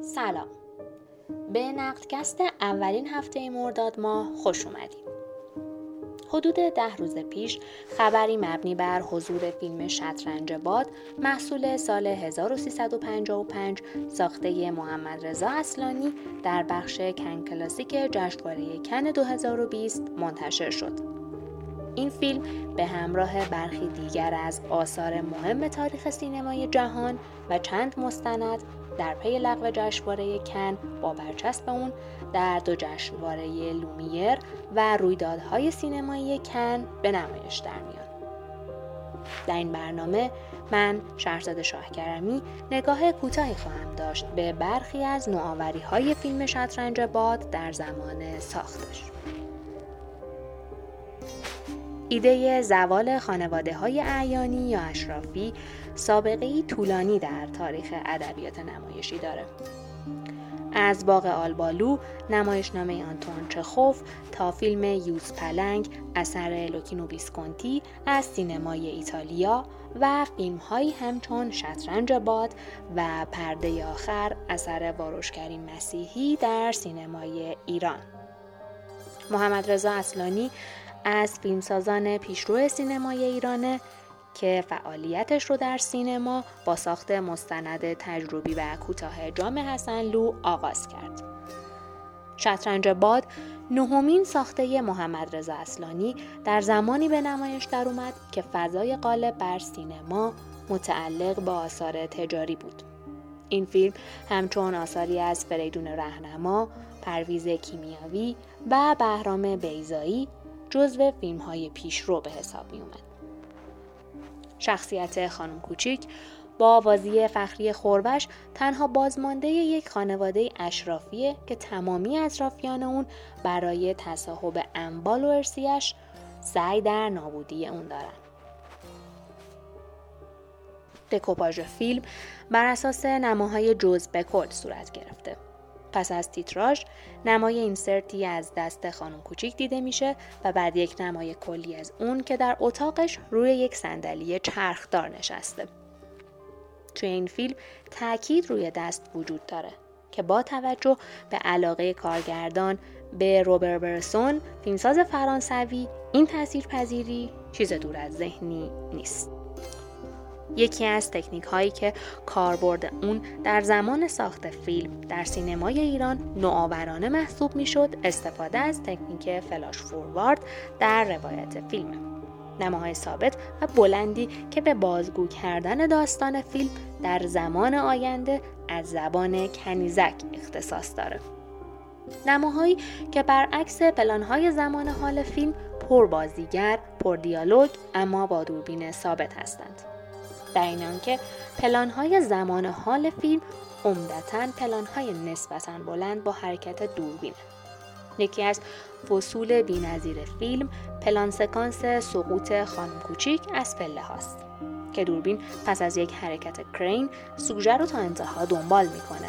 سلام به نقدکست اولین هفته مرداد ماه خوش اومدید حدود ده روز پیش خبری مبنی بر حضور فیلم شطرنج باد محصول سال 1355 ساخته محمد رضا اصلانی در بخش کن کلاسیک جشنواره کن 2020 منتشر شد. این فیلم به همراه برخی دیگر از آثار مهم تاریخ سینمای جهان و چند مستند در پی لغو جشنواره کن با برچسب اون در دو جشنواره لومیر و رویدادهای سینمایی کن به نمایش در میان. در این برنامه من شهرزاد شاهکرمی نگاه کوتاهی خواهم داشت به برخی از نوآوری های فیلم شطرنج باد در زمان ساختش. ایده زوال خانواده های اعیانی یا اشرافی سابقه ای طولانی در تاریخ ادبیات نمایشی داره. از باغ آلبالو نمایشنامه آنتون چخوف تا فیلم یوز پلنگ اثر لوکینو ویسکونتی از سینمای ایتالیا و فیلم هایی همچون شطرنج باد و پرده آخر اثر واروژ کریم مسیحی در سینمای ایران محمد رضا اصلانی از فیلمسازان پیشرو سینمای ایرانه که فعالیتش رو در سینما با ساخت مستند تجربی و کوتاه جام حسنلو آغاز کرد. شطرنج باد نهمین ساخته محمد رضا اصلانی در زمانی به نمایش در اومد که فضای غالب بر سینما متعلق با آثار تجاری بود. این فیلم همچون آثاری از فریدون رهنما، پرویز کیمیاوی و بهرام بیزایی جزو فیلم های پیشرو به حساب می اومد. شخصیت خانم کوچیک با آوازی فخری خوربش تنها بازمانده یک خانواده اشرافیه که تمامی اطرافیان اون برای تصاحب انبال و ارسیش سعی در نابودی اون دارن. دکوپاژ فیلم بر اساس نماهای جز بکل صورت گرفته. پس از تیتراژ نمای اینسرتی از دست خانم کوچیک دیده میشه و بعد یک نمای کلی از اون که در اتاقش روی یک صندلی چرخدار نشسته. توی این فیلم تاکید روی دست وجود داره که با توجه به علاقه کارگردان به روبر برسون فیلمساز فرانسوی این تاثیرپذیری چیز دور از ذهنی نیست. یکی از تکنیک هایی که کاربرد اون در زمان ساخت فیلم در سینمای ایران نوآورانه محسوب می‌شد استفاده از تکنیک فلاش فوروارد در روایت فیلم نماهای ثابت و بلندی که به بازگو کردن داستان فیلم در زمان آینده از زبان کنیزک اختصاص داره نماهایی که برعکس پلانهای زمان حال فیلم پر بازیگر، پر دیالوگ اما با دوربین ثابت هستند. در این آنکه پلانهای زمان حال فیلم عمدتا پلانهای نسبتا بلند با حرکت دوربینه. یکی از فصول بینظیر فیلم پلان سکانس سقوط خانم کوچیک از پله هاست که دوربین پس از یک حرکت کرین سوژه رو تا انتها دنبال می‌کنه.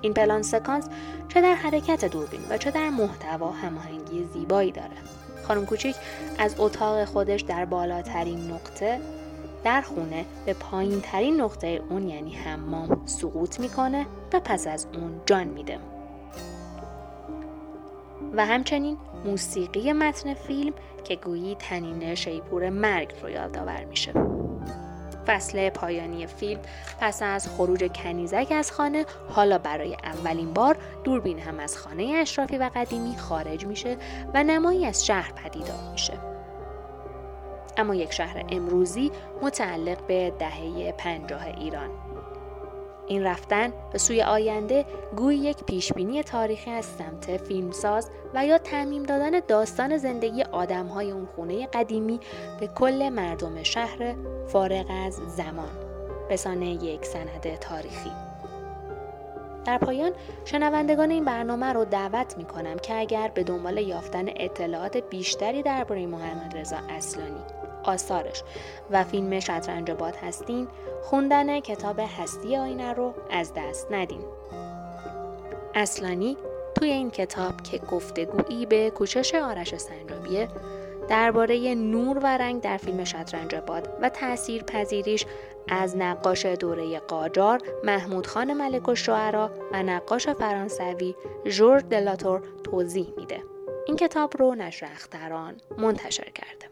این پلان سکانس چه در حرکت دوربین و چه در محتوا هماهنگی زیبایی داره. خانم کوچیک از اتاق خودش در بالاترین نقطه در خونه به پایین ترین نقطه اون یعنی حمام سقوط می‌کنه و پس از اون جان میده. و همچنین موسیقی متن فیلم که گویی تنین شیپور مرگ رو یادآور میشه. فصل پایانی فیلم پس از خروج کنیزک از خانه حالا برای اولین بار دوربین هم از خانه اشرافی و قدیمی خارج میشه و نمایی از شهر پدیدار میشه. اما یک شهر امروزی متعلق به دهه پنجاه ایران. این رفتن به سوی آینده گوی یک پیشبینی تاریخی از سمت فیلمساز و یا تعمیم دادن داستان زندگی آدمهای اون خونه قدیمی به کل مردم شهر فارغ از زمان. به یک سند تاریخی. در پایان شنوندگان این برنامه رو دعوت می کنم که اگر به دنبال یافتن اطلاعات بیشتری درباره محمد رضا اصلانی آثارش و فیلم شطرنج باد هستین خوندن کتاب هستی آینه رو از دست ندین اصلانی توی این کتاب که گفتگویی به کوشش آرش سنجابیه درباره نور و رنگ در فیلم شطرنج باد و تأثیر پذیریش از نقاش دوره قاجار محمود خان ملک و و نقاش فرانسوی ژورژ دلاتور توضیح میده. این کتاب رو نشر اختران منتشر کرده.